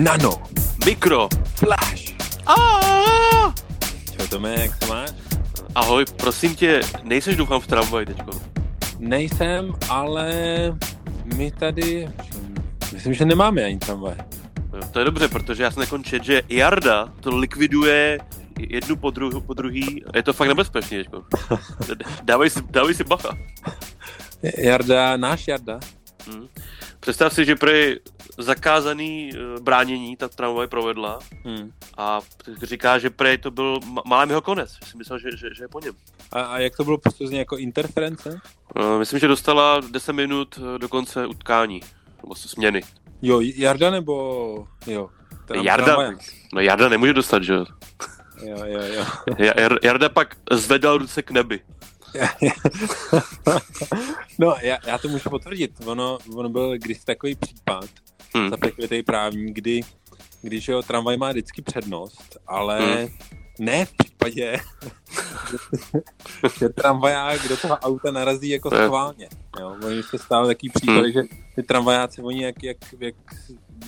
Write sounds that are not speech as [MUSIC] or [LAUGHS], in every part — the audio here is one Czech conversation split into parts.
Nano. Mikro. Flash. Čau Tome, jak se máš? Ahoj, prosím tě, nejseš doufám v tramvaji teďko. Nejsem, ale my tady, myslím, že nemáme ani tramvaj. Jo, to je dobře, protože já jsem nekončet, že Jarda to likviduje jednu po, druhu, po druhý. Je to fakt nebezpečný teďko. [LAUGHS] Dávej si, dávej si bacha. Jarda, náš Jarda. Hmm. Představ si, že prý zakázaný uh, bránění ta tramvaj provedla Hmm. a říká, že prej to byl málem jeho konec. Já si myslel, že, že, že je po něm. A, a jak to bylo posouzení jako interference? Uh, myslím, že dostala 10 minut uh, do konce utkání. Nebo směny. Jo, Jarda nebo, jo. Jarda, tramvaj. no Jarda nemůže dostat, že jo? Jo, jo, jo. [LAUGHS] Jar- Jarda pak zvedal ruce k nebi. [LAUGHS] no, já, já to můžu potvrdit. Ono, ono byl kdysi takový případ, Hmm. zapekvitej právní, kdy, když jo, tramvaj má vždycky přednost, ale Hmm. ne v případě, [LAUGHS] že tramvaják do toho auta narazí jako schválně. Jo, oni se stále taký případy, že ty tramvajáci, oni jak, jak, jak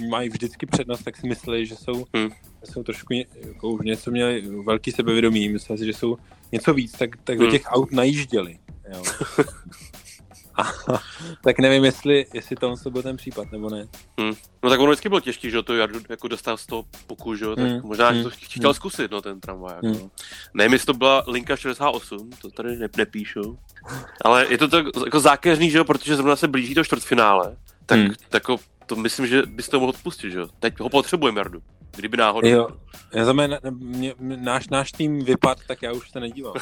mají vždycky přednost, tak si mysleli, že jsou, Hmm. že jsou trošku ně, jako už něco měli velký sebevědomí, mysleli si, že jsou něco víc, tak, tak do Hmm. těch aut najížděli. Jo. [LAUGHS] A, [LAUGHS] tak nevím, jestli, jestli to byl ten případ, nebo ne. No tak ono vždycky bylo těžké, že jo, to Jardu jako dostal z toho puku, že jo, tak Hmm. možná, že to Hmm. chtěl Hmm. zkusit, no, ten tramvaj. Hmm. Jako. Nevím, jestli to byla linka 68, to tady ne, nepíšu. Ale je to tak jako zákeřný, že jo, protože zrovna se blíží to čtvrtfinále, tak, Hmm. hmm. tak jako, to myslím, že bys to mohl odpustit, že jo. Teď ho potřebujeme, Jardu. Kdyby náhodou. Jo, já za mě, mě, náš, náš tým vypad, tak já už se nedívám.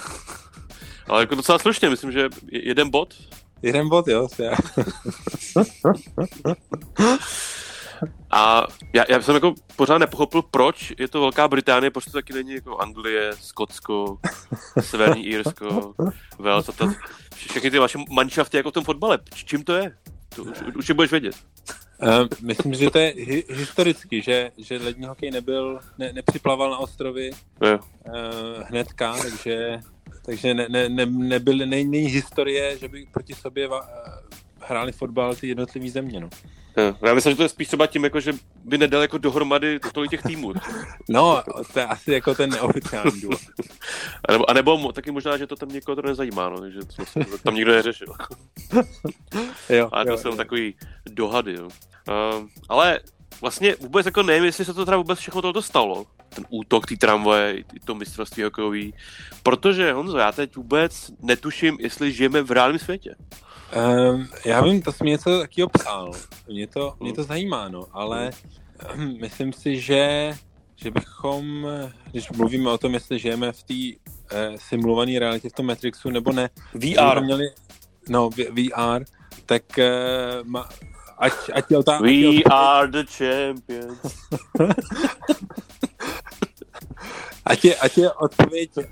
[LAUGHS] Ale jako docela slušně, myslím, že je- jeden bod. Jeden bod, jo. A já, já jsem jako pořád nepochopil, proč je to Velká Británie, proč to taky není jako Anglie, Skotsko, Severní Irsko, Wales a ta, všechny ty vaše manšafty jako v tom fotbale. Čím to je? To už, už je budeš vědět. Uh, myslím, že to je hi- historicky, že, že lední hokej nebyl, ne, nepřiplaval na ostrovy uh, hnedka, takže, takže ne, ne, ne, nebyly, není historie, že by proti sobě va, uh, hráli fotbal ty jednotlivý země, no. Já myslím, že to je spíš třeba tím, jako, že by nedal jako dohromady tolik těch týmů. [LAUGHS] No, to je asi jako ten neoficiální důvod. [LAUGHS] A nebo, a nebo taky možná, že to tam někoho to nezajímá, no, takže to, tam nikdo neřešil. [LAUGHS] Jo, Ale to jo, jsou jo. takový dohady, jo. Uh, ale vlastně vůbec jako nevím, jestli se to teda vůbec všechno toto stalo. Ten útok té tramvaje, i to mistrovství hokejový. Protože, Honzo, já teď vůbec netuším, jestli žijeme v reálném světě. Um, já vím, to jsi mi něco takového psal. Mě to, mě to zajímá, no, ale hm, myslím si, že, že bychom, když mluvíme o tom, jestli žijeme v té eh, simulované realitě v tom Matrixu nebo ne, že bychom měli, no, v- VR, tak eh, ma, ať, ať je otázka, We are the champions. [LAUGHS] ať je, ať je odpověď eh,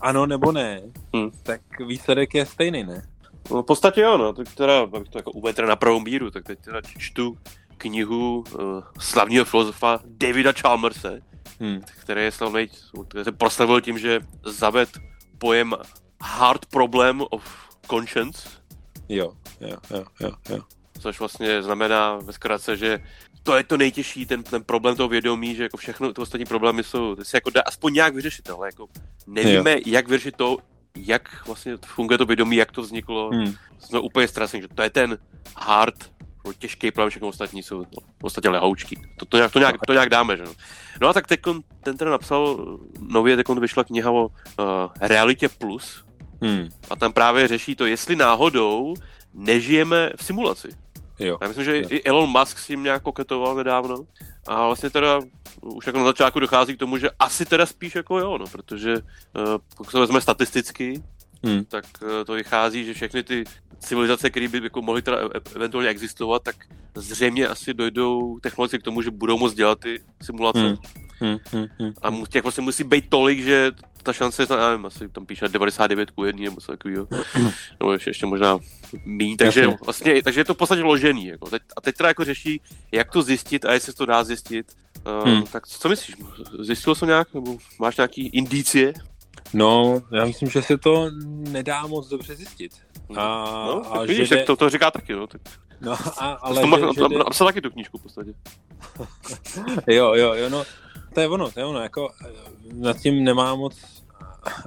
ano nebo ne, Hm. tak výsledek je stejný, ne? No, v podstatě jo, no, tak teda, abych to jako uvedl na pravou míru, tak teď teda čtu knihu uh, slavního filozofa Davida Chalmerse, Hm. který je slavný, který se proslavil tím, že zaved pojem hard problem of conscience, Jo, jo, jo, jo, jo. což vlastně znamená ve zkratce, že to je to nejtěžší, ten, ten problém toho vědomí, že jako všechno, ty ostatní problémy jsou, to se jako dá aspoň nějak vyřešit, ale jako nevíme, jo. jak vyřešit to, jak vlastně funguje to vědomí, jak to vzniklo, Hm. jsme úplně ztraceni, že to je ten hard, těžký problém, všechno ostatní jsou no, v podstatě lehoučky. To, to, nějak, to, nějak, to nějak dáme, že. No a tak teď ten teda napsal, nově teď vyšla kniha o uh, realitě plus Hm. a tam právě řeší to, jestli náhodou nežijeme v simulaci. Jo. Já myslím, že Jo. i Elon Musk s tím nějak koketoval nedávno. A vlastně teda už jako na začátku dochází k tomu, že asi teda spíš jako jo, no, protože uh, pokud se vezme statisticky, Hm. tak uh, to vychází, že všechny ty civilizace, které by jako mohly teda e- eventuálně existovat, tak zřejmě asi dojdou technologicky k tomu, že budou moct dělat ty simulace. Hm. Hm. Hm. Hm. A mu- těch vlastně musí být tolik, že ta šance je, já nevím, asi tam píše 99 ku 1 nebo co takového. [CLEARS THROAT] nebo ještě, ještě možná míň, takže Jasně. vlastně, takže je to v podstatě ložený. Jako. Teď, a teď teda jako řeší, jak to zjistit a jestli se to dá zjistit. Uh, Hmm. Tak co myslíš? Zjistil to nějak? Nebo máš nějaký indicie? No, já myslím, že se to nedá moc dobře zjistit. A, no, a vidíš, že to, to říká taky. No, tak. No, a, ale to že, že, napsal taky tu knížku v podstatě. [LAUGHS] jo, jo, jo, no, to je ono, to je ono, jako eh, nad tím nemá moc,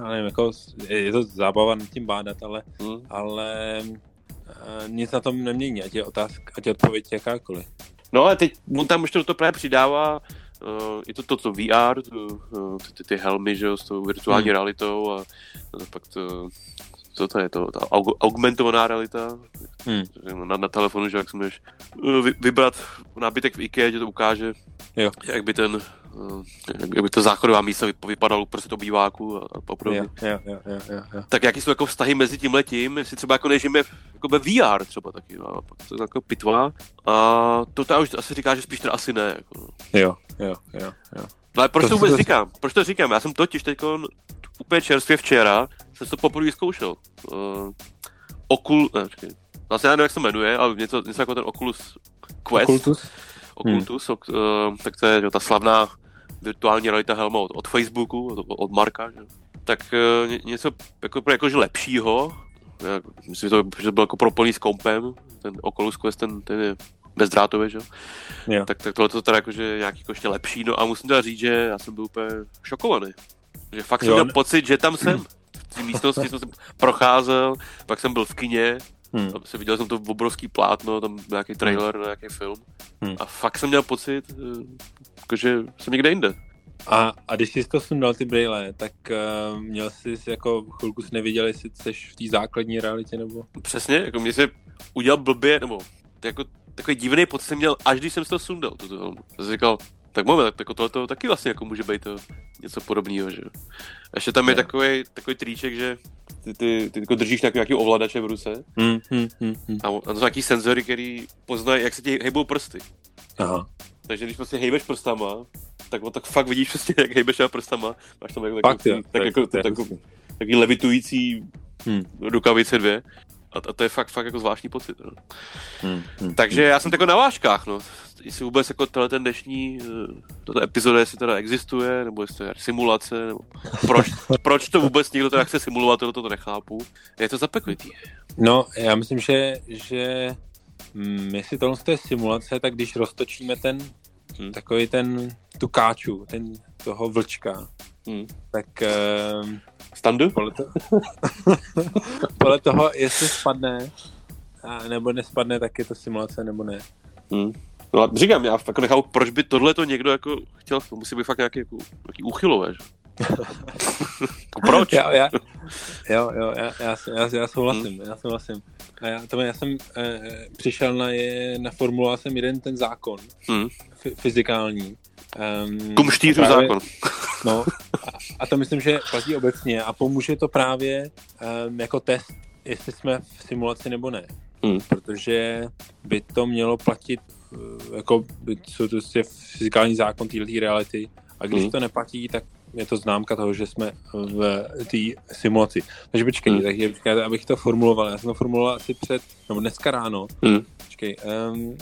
nevím, jako je to zábava nad tím bádat, ale, hmm. ale uh, nic na tom nemění, ať je otázka, ať je odpověď jakákoliv. No ale teď on tam ještě to právě přidává, uh, je to to, co VR, to, uh, ty, ty helmy, že jo, s tou virtuální hmm. realitou a, a pak to, co to je to, ta augmentovaná realita, hmm. na, na telefonu, že jak si můžeš vy, vybrat nábytek v IKEA, že to ukáže, jo. jak by ten jak by to záchodová místo vypadalo prostě to býváku a, a podobně. Jo, jo, jo, jo, jo. Tak jaký jsou jako vztahy mezi tím letím, jestli třeba jako nežijeme jako ve VR třeba taky, no, a pak to je jako pitva a to ta už asi říká, že spíš teda asi ne. Jako. No. Jo, jo, jo, jo. No, ale proč to, to vůbec to... říkám? Proč to říkám? Já jsem totiž teď úplně čerstvě včera jsem to poprvé zkoušel. Uh, Okul, ne, čekaj. Vlastně já nevím, jak se jmenuje, ale něco, něco jako ten Oculus Quest. Ocultus? Ocultus, hmm. ok, uh, tak to je ta slavná virtuální realita helma od, od Facebooku, od, od Marka, že? tak uh, ně, něco jako, jakože lepšího, já, myslím, že to, že to bylo jako propojený s kompem, ten Oculus Quest, ten, ten je bezdrátově, že? Yeah. Tak, tak tohle to teda jakože nějaký jako ještě lepší, no a musím teda říct, že já jsem byl úplně šokovaný. Že fakt jsem jo, měl ne... pocit, že tam jsem. V té místnosti jsem procházel, pak jsem byl v kině, Hmm. Se viděl jsem to v obrovský plátno, tam nějaký trailer hmm. nějaký film. Hmm. A fakt jsem měl pocit, eh, že jsem někde jinde. A, a když jsi to sundal ty brýle, tak uh, měl jsi jako chvilku jsi neviděl, jestli jsi v té základní realitě nebo? Přesně, jako mě se udělal blbě, nebo jako takový divný pocit jsem měl, až když jsem si to sundal, tuto helmu. Jsem říkal, tak moment, tak tohle to taky vlastně jako může být to něco podobného, že Ještě tam je takový, takový tríček, že ty, ty, ty jako držíš tak nějaký ovladače v ruce hmm, hmm, hmm, hmm. a, a to jsou nějaký senzory, který poznají, jak se ti hejbou prsty. Aha. Takže když prostě hejbeš prstama, tak, tak fakt vidíš prostě, jak hejbeš prstama. Máš tam jako, Fakt, tak, tak, jako, tak, taky levitující hmm. rukavice dvě. A, a to je fakt, fakt jako zvláštní pocit. No. Hmm, hmm, Takže hmm. já jsem jako na váškách, no. Jestli vůbec jako tenhle ten dnešní, eh, tato epizoda, jestli teda existuje, nebo jestli to je simulace, nebo proč, [LAUGHS] proč to vůbec někdo teda chce simulovat, to, to nechápu. Je to zapeklitý. No, já myslím, že, že mm, jestli tohle je simulace, tak když roztočíme ten, hmm. takový ten, tu káču, ten, toho vlčka, hmm. tak uh, Standu? Podle, to... [LAUGHS] podle toho, jestli spadne, a nebo nespadne, tak je to simulace, nebo ne. Hmm. No a říkám, já jako nechápu, proč by tohle to někdo jako chtěl, to musí být fakt nějaký, jako, nějaký uchylové, že? Proč? Já, já, jo, jo, já, já, já, já souhlasím, hmm. já souhlasím. A já, to, já jsem eh, přišel na, je, naformuloval jsem jeden ten zákon hmm. fyzikální, Um, Kumštířů zákon. No, a, a to myslím, že platí obecně a pomůže to právě um, jako test, jestli jsme v simulaci nebo ne. Hmm. Protože by to mělo platit, uh, jako by, jsou to prostě fyzikální zákon této reality a když hmm. to neplatí, tak je to známka toho, že jsme v té simulaci. Takže počkej, hmm. takže počkej, abych to formuloval. Já jsem to formuloval asi před, nebo dneska ráno. Hmm. Počkej, um,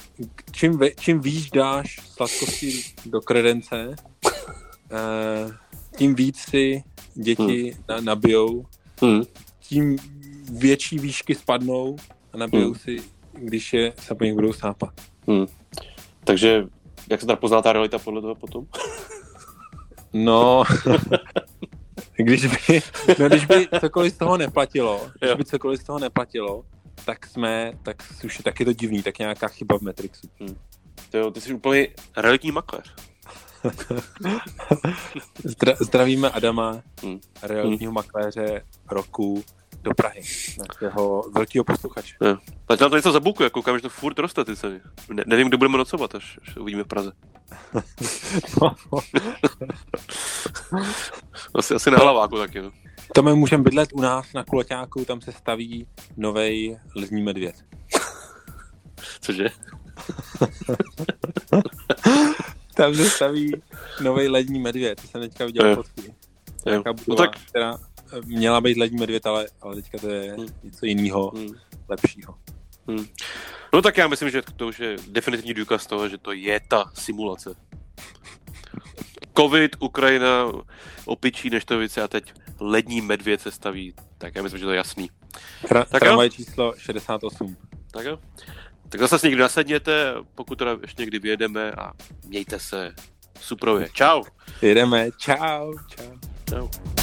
čím, ve, čím víc dáš sladkosti do kredence, uh, tím víc si děti hmm. na, nabijou, hmm. tím větší výšky spadnou a nabijou hmm. si, když je se po nich budou sápat. Hmm. Takže jak se teda pozná ta realita podle toho potom? [LAUGHS] No, [LAUGHS] když by, no, když by cokoliv z toho neplatilo, když by cokoliv z toho neplatilo, tak jsme, tak už je taky to divný, tak nějaká chyba v Matrixu. Hmm. To jo, ty jsi úplně realitní makléř. [LAUGHS] Zdra, zdravíme Adama, hmm. realitního hmm. makléře roku do Prahy, našeho velkého posluchače. Jo. Tak nám to něco zabukuje, koukám, že to furt roste ty ceny. Ne, nevím, kde budeme nocovat, až, až uvidíme v Praze. [LAUGHS] asi, asi na hlaváku taky. No. To my můžeme bydlet u nás na Kuloťáku, tam se staví novej lzní medvěd. Cože? [LAUGHS] tam se staví nový lední medvěd, to jsem teďka viděl fotky. no tak... která měla být lední medvěd, ale, ale teďka to je hmm. něco jiného, hmm. lepšího. Hmm. No tak já myslím, že to už je definitivní důkaz toho, že to je ta simulace. Covid, Ukrajina, opičí neštovice a teď lední medvěd se staví. Tak já myslím, že to je jasný. Tra- tak tramvaj číslo 68. Tak jo. Tak zase někdy nasedněte, pokud teda ještě někdy vyjedeme a mějte se suprově. Čau. Jedeme. Čau. Čau. Čau.